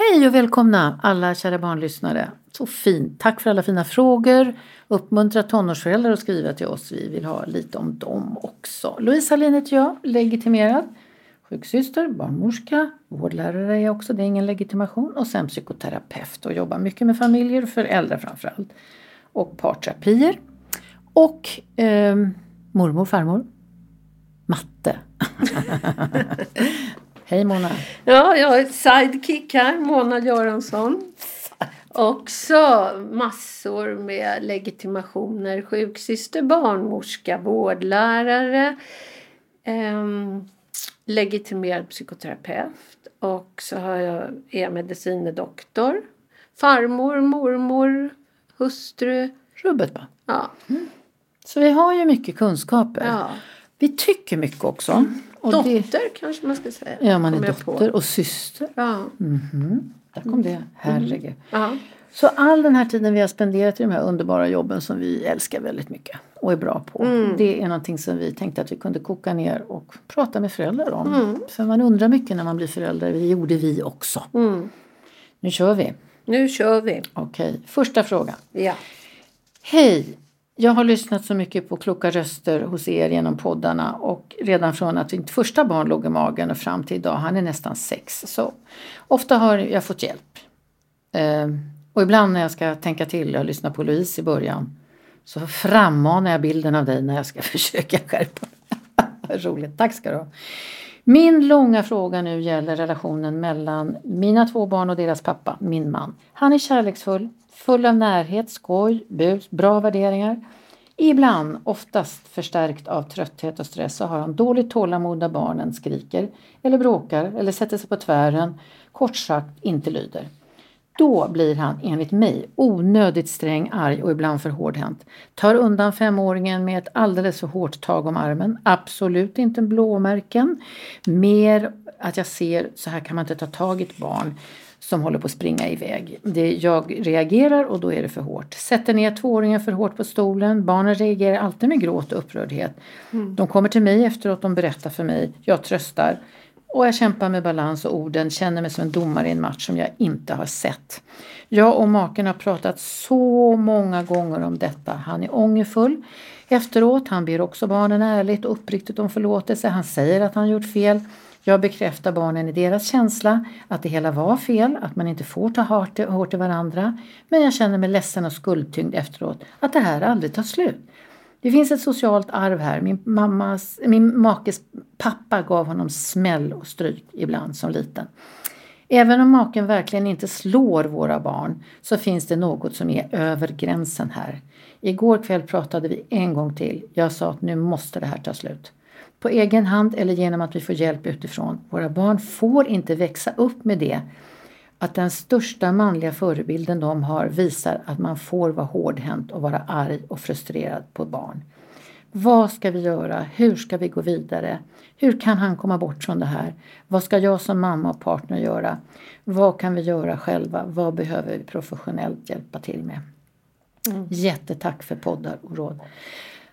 Hej och välkomna alla kära barnlyssnare. Så fint. Tack för alla fina frågor. Uppmuntra tonårsföräldrar att skriva till oss. Vi vill ha lite om dem också. Louise Hallin heter jag, legitimerad. Sjuksyster, barnmorska, vårdlärare är jag också, det är ingen legitimation. Och sen psykoterapeut och jobbar mycket med familjer och föräldrar framförallt. Och parterapier. Och eh, mormor, farmor. Matte. Hej Mona. Ja, jag är sidekick här, Mona Göransson. Också massor med legitimationer. Sjuksyster, barnmorska, vårdlärare, ehm, legitimerad psykoterapeut och så har jag, är jag medicinedoktor. Farmor, mormor, hustru. Rubbet bara. Ja. Så vi har ju mycket kunskaper. ja. Vi tycker mycket också. Och Dotter det, kanske man ska säga. ja, man är på. dotter och syster. Ja. Mhm. Där kom det. Herregud. Ja. Så all den här tiden vi har spenderat i de här underbara jobben som vi älskar väldigt mycket och är bra på. Mm. Det är någonting som vi tänkte att vi kunde koka ner och prata med föräldrar om. Mm. För man undrar mycket när man blir förälder. Det gjorde vi också. Mm. Nu kör vi. Nu kör vi. Okej, första frågan. Ja. Hej! Jag har lyssnat så mycket på kloka röster hos er genom poddarna och redan från att mitt första barn låg i magen och fram till idag, han är nästan sex, så ofta har jag fått hjälp. Ehm, och ibland när jag ska tänka till, jag lyssnar på Louise i början, så frammanar jag bilden av dig när jag ska försöka skärpa mig. Roligt, tack ska du ha. Min långa fråga nu gäller relationen mellan mina två barn och deras pappa, min man. Han är kärleksfull, full av närhet, skoj, bus, bra värderingar. Ibland, oftast förstärkt av trötthet och stress, så har han dåligt tålamod när barnen skriker eller bråkar eller sätter sig på tvären. Kort sagt, inte lyder. Då blir han enligt mig onödigt sträng, arg och ibland för hårdhänt. Tar undan femåringen med ett alldeles för hårt tag om armen. Absolut inte blåmärken. Mer att jag ser, så här kan man inte ta tag i ett barn som håller på att springa iväg. Det, jag reagerar och då är det för hårt. Sätter ner tvååringen för hårt på stolen. Barnen reagerar alltid med gråt och upprördhet. De kommer till mig efteråt, de berättar för mig. Jag tröstar. Och jag kämpar med balans och orden, känner mig som en domare i en match som jag inte har sett. Jag och maken har pratat så många gånger om detta. Han är ångerfull. Efteråt, han ber också barnen ärligt och uppriktigt om förlåtelse. Han säger att han gjort fel. Jag bekräftar barnen i deras känsla att det hela var fel, att man inte får ta hårt, till varandra. Men jag känner mig ledsen och skuldtyngd efteråt, att det här aldrig tar slut. Det finns ett socialt arv här. Min, mammas, min makes pappa gav honom smäll och stryk ibland som liten. Även om maken verkligen inte slår våra barn så finns det något som är över gränsen här. Igår kväll pratade vi en gång till. Jag sa att nu måste det här ta slut. På egen hand eller genom att vi får hjälp utifrån. Våra barn får inte växa upp med det. Att den största manliga förebilden de har visar att man får vara hårdhänt och vara arg och frustrerad på barn. Vad ska vi göra? Hur ska vi gå vidare? Hur kan han komma bort från det här? Vad ska jag som mamma och partner göra? Vad kan vi göra själva? Vad behöver vi professionellt hjälpa till med? Jättetack för poddar och råd.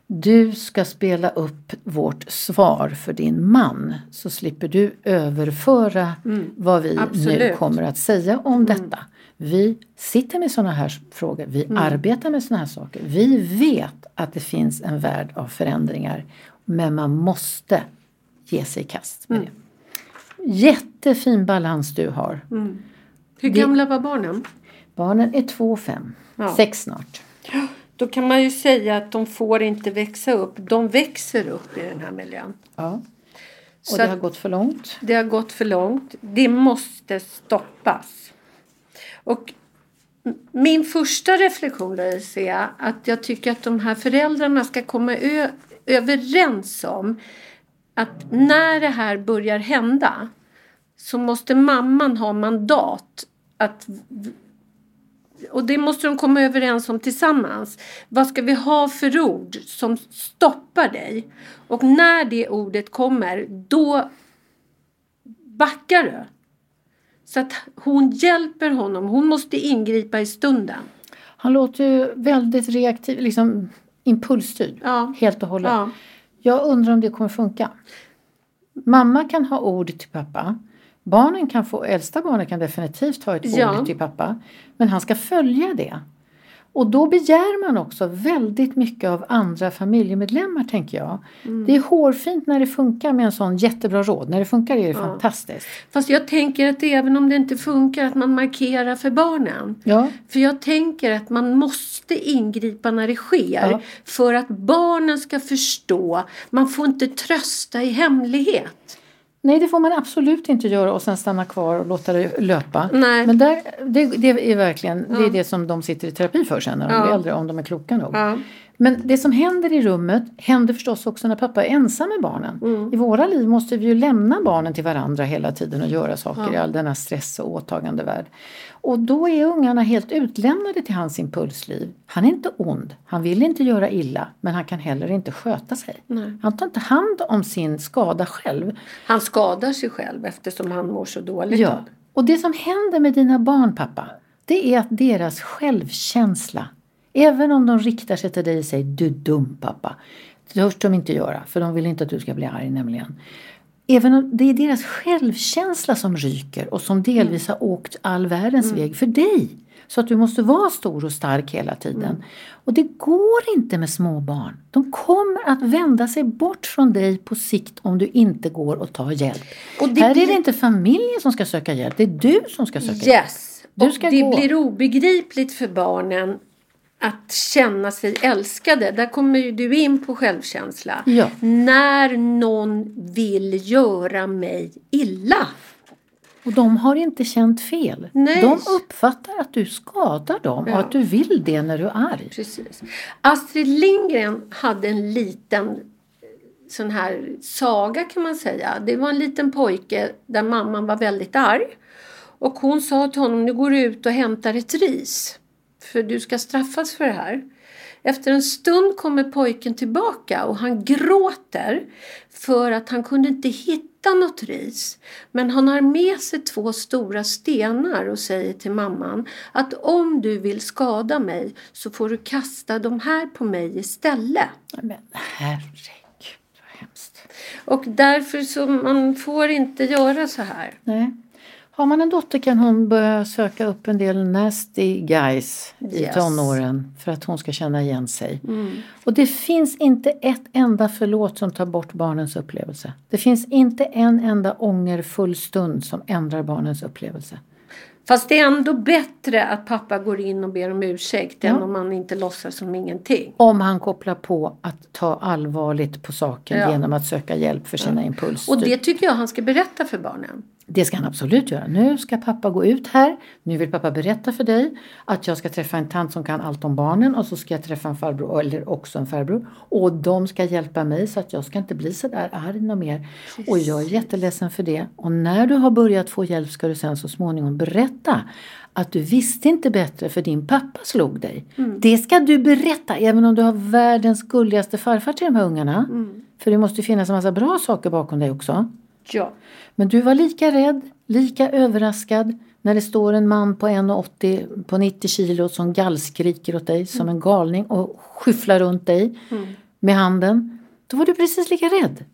Du ska spela upp vårt svar för din man så slipper du överföra vad vi nu absolut. kommer att säga om detta. Vi sitter med sådana här frågor, vi arbetar med sådana här saker. Vi vet att det finns en värld av förändringar men man måste ge sig i kast med det. Jättefin balans du har. Hur Vi- gamla var barnen? Barnen är två och fem, Ja. sex snart. Då kan man ju säga att de får inte växa upp. De växer upp i den här miljön. Ja. Och Så det har gått för långt. Det har gått för långt. Det måste stoppas. Och min första reflektion Louise, är att jag tycker att de här föräldrarna ska komma överens om att när det här börjar hända så måste mamman ha mandat att och det måste de komma överens om tillsammans. Vad ska vi ha för ord som stoppar dig? Och när det ordet kommer, då backar du. Så att hon hjälper honom. Hon måste ingripa i stunden. Han låter ju väldigt reaktiv, liksom impulsstyrd. Ja. Helt och hållet. Ja. Jag undrar om det kommer funka. Mamma kan ha ord till pappa. Barnen kan få, äldsta barnet kan definitivt ha ett Ja. ord till pappa. Men han ska följa det. Och då begär man också väldigt mycket av andra familjemedlemmar tänker jag. Mm. Det är hårfint när det funkar med en sån jättebra råd. När det funkar är det fantastiskt. Fast jag tänker att även om det inte funkar att man markerar för barnen. Ja. För jag tänker att man måste ingripa när det sker. Ja. För att barnen ska förstå. Man får inte trösta i hemlighet. Nej, det får man absolut inte göra och sen stanna kvar och låta det löpa. Nej. Men där, det, det är verkligen det, är det som de sitter i terapi för sen när de Ja. blir äldre, om de är kloka nog. Ja. Men det som händer i rummet händer förstås också när pappa är ensam med barnen. Mm. I våra liv måste vi ju lämna barnen till varandra hela tiden och göra saker i all denna stress och åtagande värld. Och då är ungarna helt utlämnade till hans impulsliv. Han är inte ond, han vill inte göra illa, men han kan heller inte sköta sig. Han tar inte hand om sin skada själv. Han skadar sig själv eftersom han mår så dåligt. Ja, och det som händer med dina barn pappa, det är att deras självkänsla, även om de riktar sig till dig och säger du är dum pappa, det törs de inte göra för de vill inte att du ska bli arg nämligen. Även om det är deras självkänsla som ryker och som delvis har åkt all världens väg för dig. Så att du måste vara stor och stark hela tiden. Och det går inte med små barn. De kommer att vända sig bort från dig på sikt om du inte går och tar hjälp. Och det Här är blir- det inte familjen som ska söka hjälp, det är du som ska söka hjälp. Yes. Du och det gå. blir obegripligt för barnen att känna sig älskade. Där kommer du in på självkänsla. Ja. När någon vill göra mig illa. Och de har inte känt fel. Nej. De uppfattar att du skadar dem Ja. och att du vill det när du är arg. Precis. Astrid Lindgren hade en liten eh, sån här saga kan man säga. Det var en liten pojke där mamman var väldigt arg. Och hon sa till honom, nu går du ut och hämtar ett ris. För du ska straffas för det här. Efter en stund kommer pojken tillbaka och han gråter för att han kunde inte hitta något ris. Men han har med sig två stora stenar och säger till mamman att om du vill skada mig så får du kasta de här på mig istället. Men herregud vad hemskt. Och därför så man får inte göra så här. Nej. Har man en dotter kan hon börja söka upp en del nasty guys i Yes. tonåren för att hon ska känna igen sig. Och det finns inte ett enda förlåt som tar bort barnens upplevelse. Det finns inte en enda ångerfull stund som ändrar barnens upplevelse. Fast det är ändå bättre att pappa går in och ber om ursäkt än Ja. om man inte låtsas som ingenting. Om han kopplar på att ta allvarligt på saken Ja. genom att söka hjälp för sina impulser. Och det tycker jag han ska berätta för barnen. Det ska han absolut göra. Nu ska pappa gå ut här. Nu vill pappa berätta för dig att jag ska träffa en tant som kan allt om barnen och så ska jag träffa en farbror eller också en farbror. Och de ska hjälpa mig så att jag ska inte bli så där arg något mer. Och jag är jätteledsen för det. Och när du har börjat få hjälp ska du sen så småningom berätta att du visste inte bättre för din pappa slog dig. Det ska du berätta även om du har världens gulligaste farfar till de här ungarna. För det måste finnas en massa bra saker bakom dig också. Ja. Men du var lika rädd, lika överraskad när det står en man på 1,80 på 90 kilo som gallskriker åt dig som en galning och skyfflar runt dig med handen. Då var du precis lika rädd.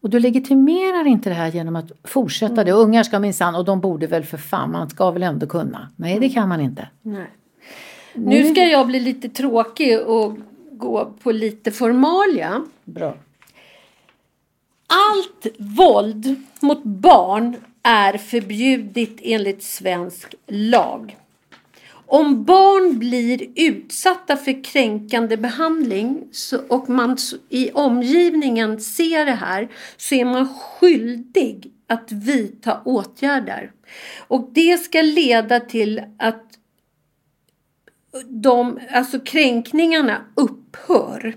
Och du legitimerar inte det här genom att fortsätta det. Ungar ska minsann, och de borde väl för fan, man ska väl ändå kunna. Nej, det kan man inte. Nej. Nu ska jag bli lite tråkig och gå på lite formalia. Bra. Allt våld mot barn är förbjudet enligt svensk lag. Om barn blir utsatta för kränkande behandling och man i omgivningen ser det här så är man skyldig att vidta åtgärder. Och det ska leda till att de, alltså kränkningarna upphör.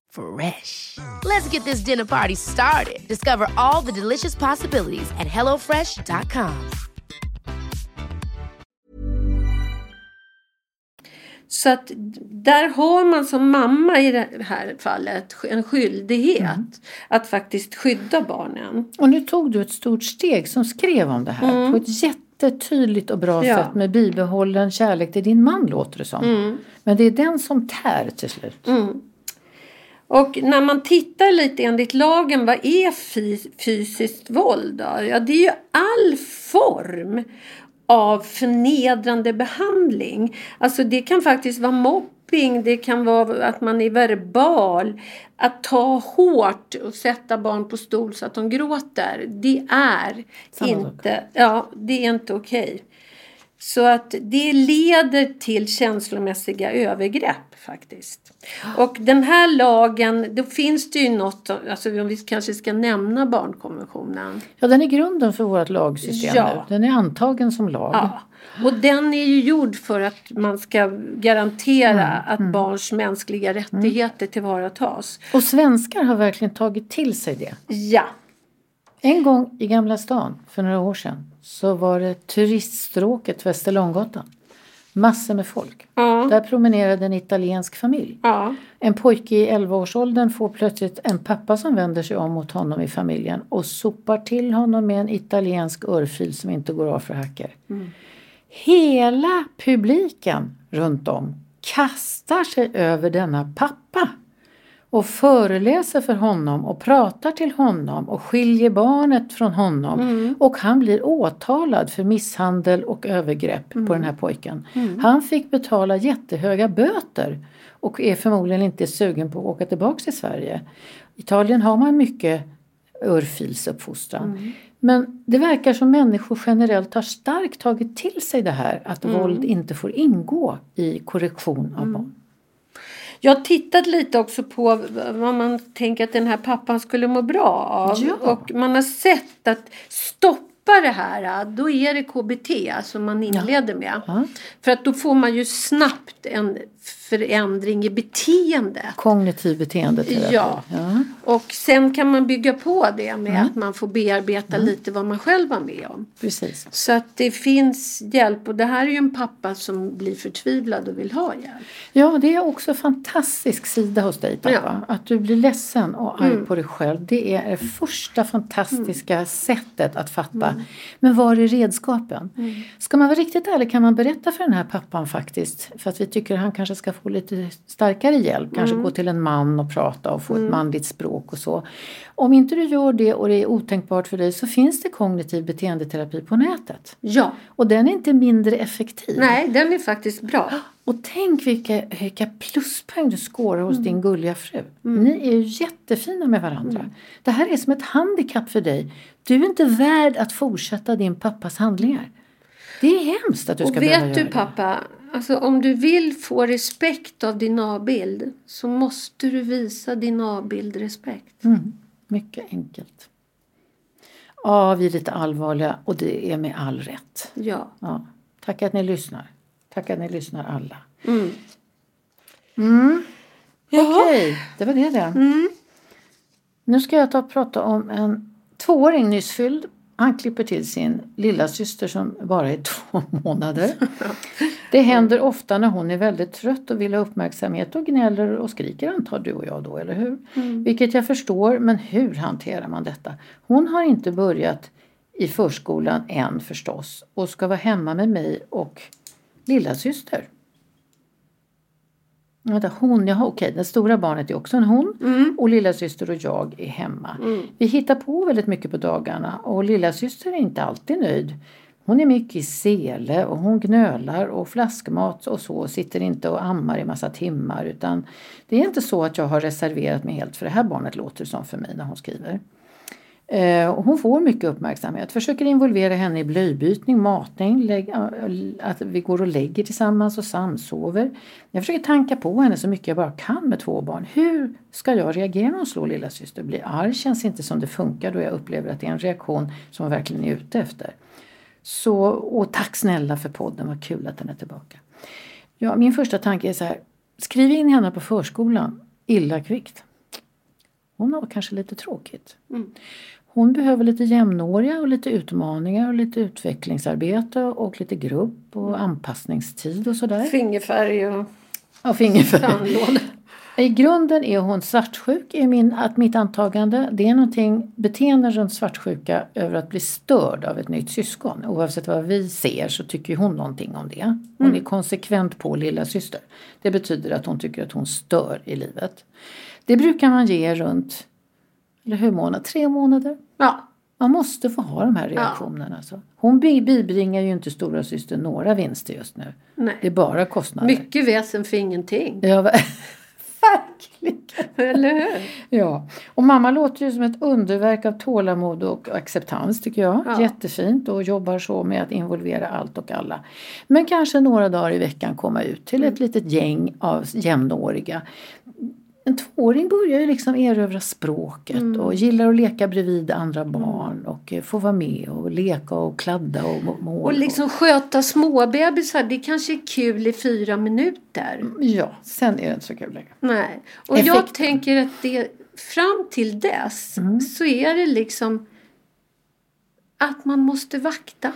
Fresh. Let's get this dinner party started. Discover all the delicious possibilities at hellofresh.com. Så att där har man som mamma i det här fallet en skyldighet att faktiskt skydda barnen. Och nu tog du ett stort steg som skrev om det här på ett jättetydligt och bra Ja. sätt med bibehållen kärlek till din man låter det som. Men det är den som tär till slut. Och när man tittar lite enligt lagen, vad är fys- fysiskt våld då? Ja, det är ju all form av förnedrande behandling. Alltså det kan faktiskt vara mobbing, det kan vara att man är verbal. Att ta hårt och sätta barn på stol så att de gråter, det är Samma sak. inte, ja, det är inte okej. Så att det leder till känslomässiga övergrepp faktiskt. Och den här lagen, då finns det ju något, alltså om vi kanske ska nämna barnkonventionen. Ja, den är grunden för vårt lagsystem Ja. nu. Den är antagen som lag. Ja. Och den är ju gjord för att man ska garantera att barns mänskliga rättigheter tillvaratas. Och svenskar har verkligen tagit till sig det. Ja. En gång i Gamla stan för några år sedan så var det turiststråket Västerlånggatan. Massor med folk. Ja. Där promenerade en italiensk familj. Ja. En pojke i 11-årsåldern får plötsligt en pappa som vänder sig om mot honom i familjen och sopar till honom med en italiensk örfil som inte går av för hacker. Hela publiken runt om kastar sig över denna pappa och föreläser för honom och pratar till honom och skiljer barnet från honom. Och han blir åtalad för misshandel och övergrepp på den här pojken. Han fick betala jättehöga böter och är förmodligen inte sugen på att åka tillbaka till Sverige. Italien har man mycket örfilsuppfostran. Men det verkar som människor generellt har starkt tagit till sig det här att våld inte får ingå i korrektion av barn. Jag har tittat lite också på vad man tänker att den här pappan skulle må bra av. Ja. Och man har sett att stoppa stoppar det här då är det KBT som man inleder med. Ja. För att då får man ju snabbt en förändring i beteende. Kognitiv beteendeterapi. Ja. ja. Och sen kan man bygga på det med att man får bearbeta lite vad man själv var med om. Precis. Så att det finns hjälp och det här är ju en pappa som blir förtvivlad och vill ha hjälp. Ja, det är också en fantastisk sida hos dig pappa. Ja. Att du blir ledsen och arg Mm. på dig själv. Det är det första fantastiska sättet att fatta. Men var är redskapen? Ska man vara riktigt ärlig kan man berätta för den här pappan faktiskt. För att vi tycker att han kanske ska få lite starkare hjälp. Kanske gå till en man och prata och få ett manligt språk och så. Om inte du gör det och det är otänkbart för dig så finns det kognitiv beteendeterapi på nätet. Ja, Och den är inte mindre effektiv. nej den är faktiskt bra. Och tänk vilka, vilka pluspoäng du skårar hos din gulliga fru. Ni är ju jättefina med varandra. Det här är som ett handikapp för dig. Du är inte värd att fortsätta din pappas handlingar. Det är hemskt att du ska Och behöva vet du göra det. pappa, alltså om du vill få respekt av din avbild så måste du visa din avbild respekt. Mm, mycket enkelt. Ja, vi är lite allvarliga och det är med all rätt. Ja. Ja. Tack att ni lyssnar. Tack att ni lyssnar alla. Mm. Mm. Okej, det var det det. Nu ska jag ta och prata om en tvååring nyss fylld. Han klipper till sin lilla syster som bara är två månader. Det händer ofta när hon är väldigt trött och vill ha uppmärksamhet och gnäller och skriker antar du och jag då, eller hur? Vilket jag förstår, men hur hanterar man detta? Hon har inte börjat i förskolan än förstås och ska vara hemma med mig och lilla syster. Vänta, hon, jaha okej, det stora barnet är också en hon och lilla syster och jag är hemma. Vi hittar på väldigt mycket på dagarna och lilla syster är inte alltid nöjd. Hon är mycket i sele och hon gnölar och flaskmat och så sitter inte och ammar i massa timmar utan det är inte så att jag har reserverat mig helt för det här barnet låter som för mig när hon skriver. Eh, hon får mycket uppmärksamhet. Försöker involvera henne i blöjbytning, matning, att vi går och lägger tillsammans och samsover. Jag försöker tanka på henne så mycket jag bara kan med två barn. Hur ska jag reagera när hon slår lilla syster? Blir arg känns inte som det funkar då jag upplever att det är en reaktion som hon verkligen är ute efter. Så, och tack snälla för podden, vad kul att den är tillbaka. Ja, min första tanke är så här, skriv in henne på förskolan illa kvickt. Hon har kanske lite tråkigt. Hon behöver lite jämnåriga och lite utmaningar och lite utvecklingsarbete och lite grupp och anpassningstid och sådär. Fingerfärg och Ja, fingerfärg. I grunden är hon svartsjuk, är min, att mitt antagande. Det är någonting, beteenden runt svartsjuka över att bli störd av ett nytt syskon. Oavsett vad vi ser så tycker hon någonting om det. Hon är konsekvent på lilla syster. Det betyder att hon tycker att hon stör i livet. Det brukar man ge runt, eller hur månad? Tre månader? Ja, Man måste få ha de här reaktionerna. Alltså. Hon bi- bibringar ju inte stora syster några vinster just nu. nej. Det är bara kostnader. Mycket väsen för ingenting. Ja, verkligen. Eller hur? Ja, och mamma låter ju som ett underverk av tålamod och acceptans tycker jag. Ja. Jättefint och jobbar så med att involvera allt och alla. Men kanske några dagar i veckan komma ut till Mm. ett litet gäng av jämnåriga. En tvååring börjar ju liksom erövra språket Mm. och gillar att leka bredvid andra barn och eh, få vara med och leka och kladda och må- måla. Och liksom sköta småbebisar, det kanske är kul i fyra minuter. Ja, sen är det inte så kul längre. Nej. Och jag Effekten. tänker att det, fram till dess så är det liksom att man måste vakta.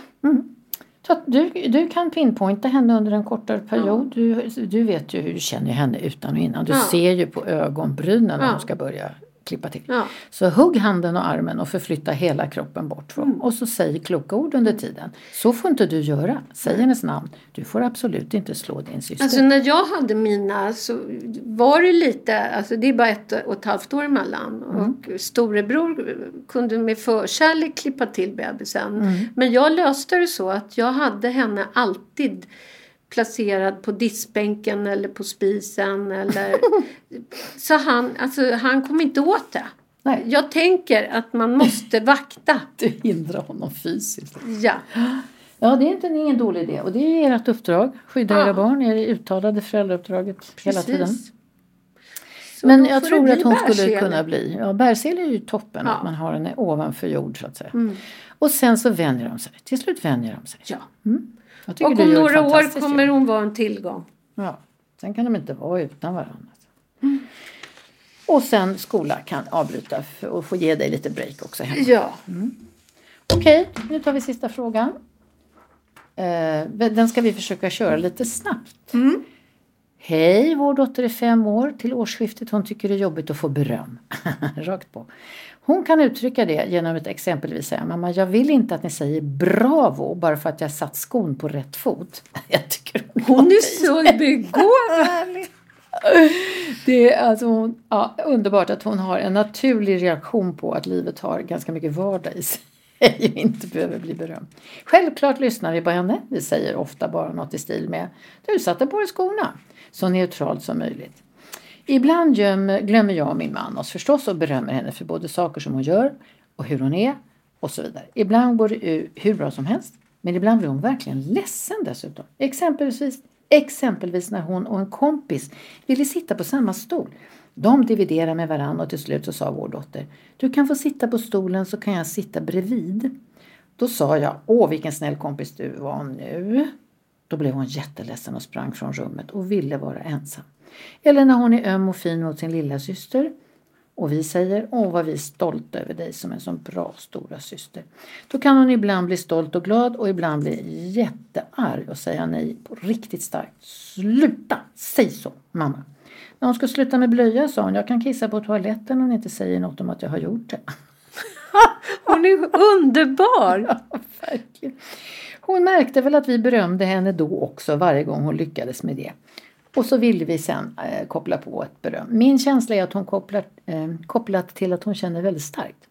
Så att du, du kan pinpointa henne under en kortare period. Du, du vet ju hur du känner henne utan och innan. Du Ja. ser ju på ögonbrynen när Ja. hon ska börja klippa till. Ja. Så hugg handen och armen och förflytta hela kroppen bort. från- Mm. Och så säg kloka ord under tiden. Så får inte du göra. Säg hennes namn. Du får absolut inte slå din syster. Alltså när jag hade mina så var det lite, alltså det är bara ett och ett halvt år emellan. Och storebror kunde med förkärlek klippa till bebisen. Men jag löste det så att jag hade henne alltid placerad på diskbänken eller på spisen. Eller, så han, alltså, han kom inte åt det. Nej. Jag tänker att man måste vakta. Du hindrar honom fysiskt. Ja. Ja, det är inte ingen dålig idé. Och det är ert uppdrag. Skydda Ja. era barn. Er uttalade föräldrauppdraget hela tiden. Precis. Så Men jag tror det att hon skulle bärsele. kunna bli. Ja, bärsele är ju toppen, Ja. att man har henne ovanför jord så att säga. Mm. Och sen så vänjer de sig. Till slut vänjer de sig. Ja. Tycker Och om några år kommer hon vara en tillgång. Ja. Sen kan de inte vara utan varandra. Mm. Och sen skola kan avbryta och få ge dig lite break också hemma. Ja. Okej, nu tar vi sista frågan. Eh, den ska vi försöka köra lite snabbt. Hej, vår dotter är fem år. Till årsskiftet hon tycker det är jobbigt att få beröm. Rakt på. Hon kan uttrycka det genom att exempelvis säga Mamma, jag vill inte att ni säger bravo bara för att jag satt skon på rätt fot. Jag tycker hon, Hon är så begåvad. Det är alltså hon, ja, underbart att hon har en naturlig reaktion på att livet har ganska mycket vardag i sig och inte behöver bli berömd. Självklart lyssnar vi på henne. Vi säger ofta bara något i stil med Du satte på dig skorna. Så neutralt som möjligt. Ibland gömmer, glömmer jag och min man oss förstås och berömmer henne för både saker som hon gör och hur hon är och så vidare. Ibland går det hur bra som helst men ibland blir hon verkligen ledsen dessutom. Exempelvis, exempelvis när hon och en kompis ville sitta på samma stol. De dividerade med varandra och till slut så sa vår dotter Du kan få sitta på stolen så kan jag sitta bredvid. Då sa jag Åh vilken snäll kompis du var nu. Då blev hon jätteledsen och sprang från rummet och ville vara ensam. Eller när hon är öm och fin mot sin lilla syster och vi säger Åh vad vi är stolta över dig som en sån bra stora syster. Då kan hon ibland bli stolt och glad och ibland bli jättearg och säga nej på riktigt starkt. Sluta! Säg så mamma! När hon ska sluta med blöja sa hon Jag kan kissa på toaletten om ni inte säger något om att jag har gjort det. Hon är underbar. Verkligen. Hon märkte väl att vi berömde henne då också varje gång hon lyckades med det. Och så ville vi sen eh, koppla på ett beröm. Min känsla är att hon kopplar, eh, kopplat till att hon känner väldigt starkt.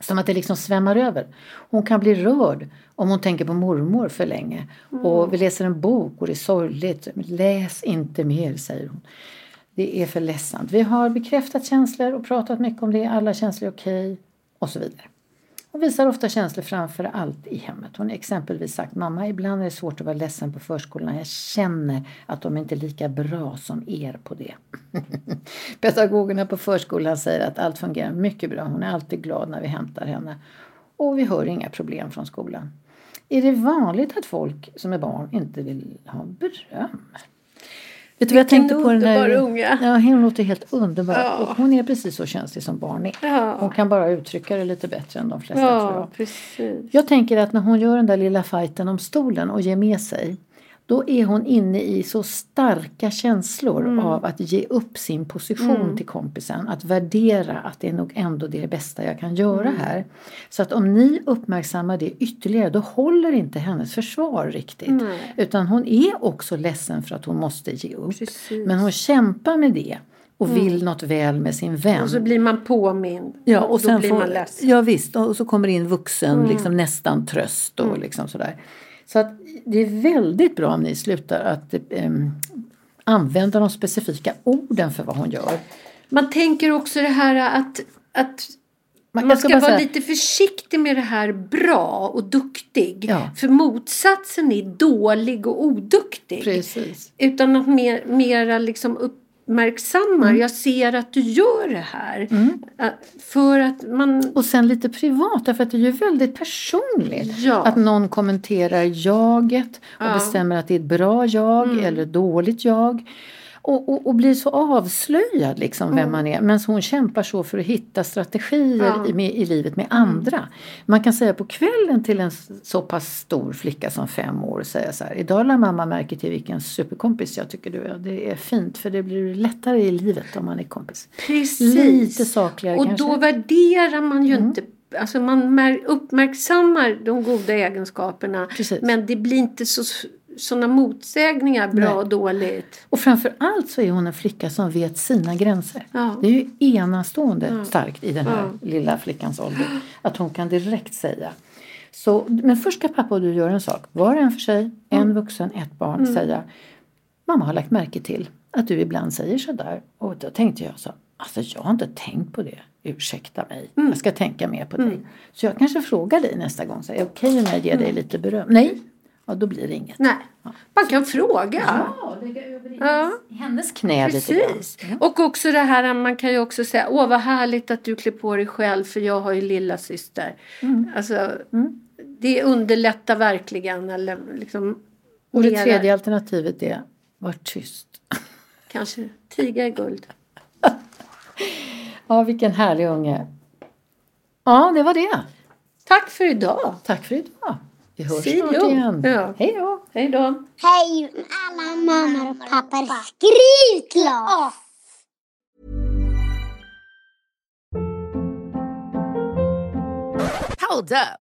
Som att det liksom svämmar över. Hon kan bli rörd om hon tänker på mormor för länge. Och vi läser en bok och det är sorgligt. Läs inte mer, säger hon. Det är för ledsamt. Vi har bekräftat känslor och pratat mycket om det. Alla känslor är okej. Och så vidare. Hon visar ofta känslor framför allt i hemmet. Hon har exempelvis sagt Mamma, ibland är det svårt att vara ledsen på förskolan. Jag känner att de inte är lika bra som er på det. Pedagogerna på förskolan säger att allt fungerar mycket bra. Hon är alltid glad när vi hämtar henne. Och vi hör inga problem från skolan. Är det vanligt att folk som är barn inte vill ha beröm? Vet du vad jag tänkte på den underbar unge. Ja, hon låter helt underbar. Ja. Och hon är precis så känslig som barn är. Ja. Hon kan bara uttrycka det lite bättre än de flesta tror Ja, jag. precis. Jag tänker att när hon gör den där lilla fighten om stolen och ger med sig då är hon inne i så starka känslor av att ge upp sin position till kompisen. Att värdera att det är nog ändå det bästa jag kan göra här. Så att om ni uppmärksammar det ytterligare då håller inte hennes försvar riktigt. Utan hon är också ledsen för att hon måste ge upp. Precis. Men hon kämpar med det och vill något väl med sin vän. Och så blir man påmind. Ja, och Då sen blir får, man ledsen. Ja visst, och så kommer in vuxen, Mm. liksom nästan tröst och liksom sådär. Så att det är väldigt bra om ni slutar att ehm, använda de specifika orden för vad hon gör. Man tänker också det här att, att Man- ska vara säga- lite försiktig med det här bra och duktig. Ja. För motsatsen är dålig och oduktig. Precis. Utan att mer, mera liksom uppmärksammar. Mm. Jag ser att du gör det här. Äh, För att man... Och sen lite privat, därför att det är ju väldigt personligt. Ja. Att någon kommenterar jaget och Ja. Mm. bestämmer att det är ett bra jag eller ett dåligt jag. Och, och, och blir så avslöjad liksom vem man är. Men hon kämpar så för att hitta strategier Ja. Mm. i, med, i livet med andra. Man kan säga på kvällen till en så pass stor flicka som fem år och säga så här. Idag lade mamma märke till vilken superkompis jag tycker du är. Det är fint för det blir lättare i livet om man är kompis. Precis. Lite sakligare Och kanske. då värderar man ju inte... Alltså man mär- uppmärksammar de goda egenskaperna. Precis. Men det blir inte så sådana motsägningar, bra Nej. och dåligt. Och framför allt så är hon en flicka som vet sina gränser. Ja. Det är ju enastående starkt i den här Ja. lilla flickans ålder. Att hon kan direkt säga. Så, men först ska pappa och du göra en sak. Var och en för sig, en Mm. vuxen, ett barn. Säga Mamma har lagt märke till att du ibland säger sådär. Och då tänkte jag så. Alltså jag har inte tänkt på det. Ursäkta mig. Mm. Jag ska tänka mer på dig. Så jag kanske frågar dig nästa gång. Så är det okej om jag ger Mm. dig lite beröm? Nej. Ja då blir det inget. Nej, man kan fråga. Ja, lägga över i Ja. hennes knä lite grann. Precis. Och också det här, man kan ju också säga, åh vad härligt att du klär på dig själv för jag har ju lilla syster. Mm. Alltså, det underlättar verkligen. Eller liksom Och det mera- tredje alternativet är, var tyst. Kanske tiga i guld. Ja, vilken härlig unge. Ja, det var det. Tack för idag. Tack för idag. Vi hörs See snart you. igen. Ja. Hej då. Hej då. Hej alla mammor och pappor. Skriv klart! Hold up.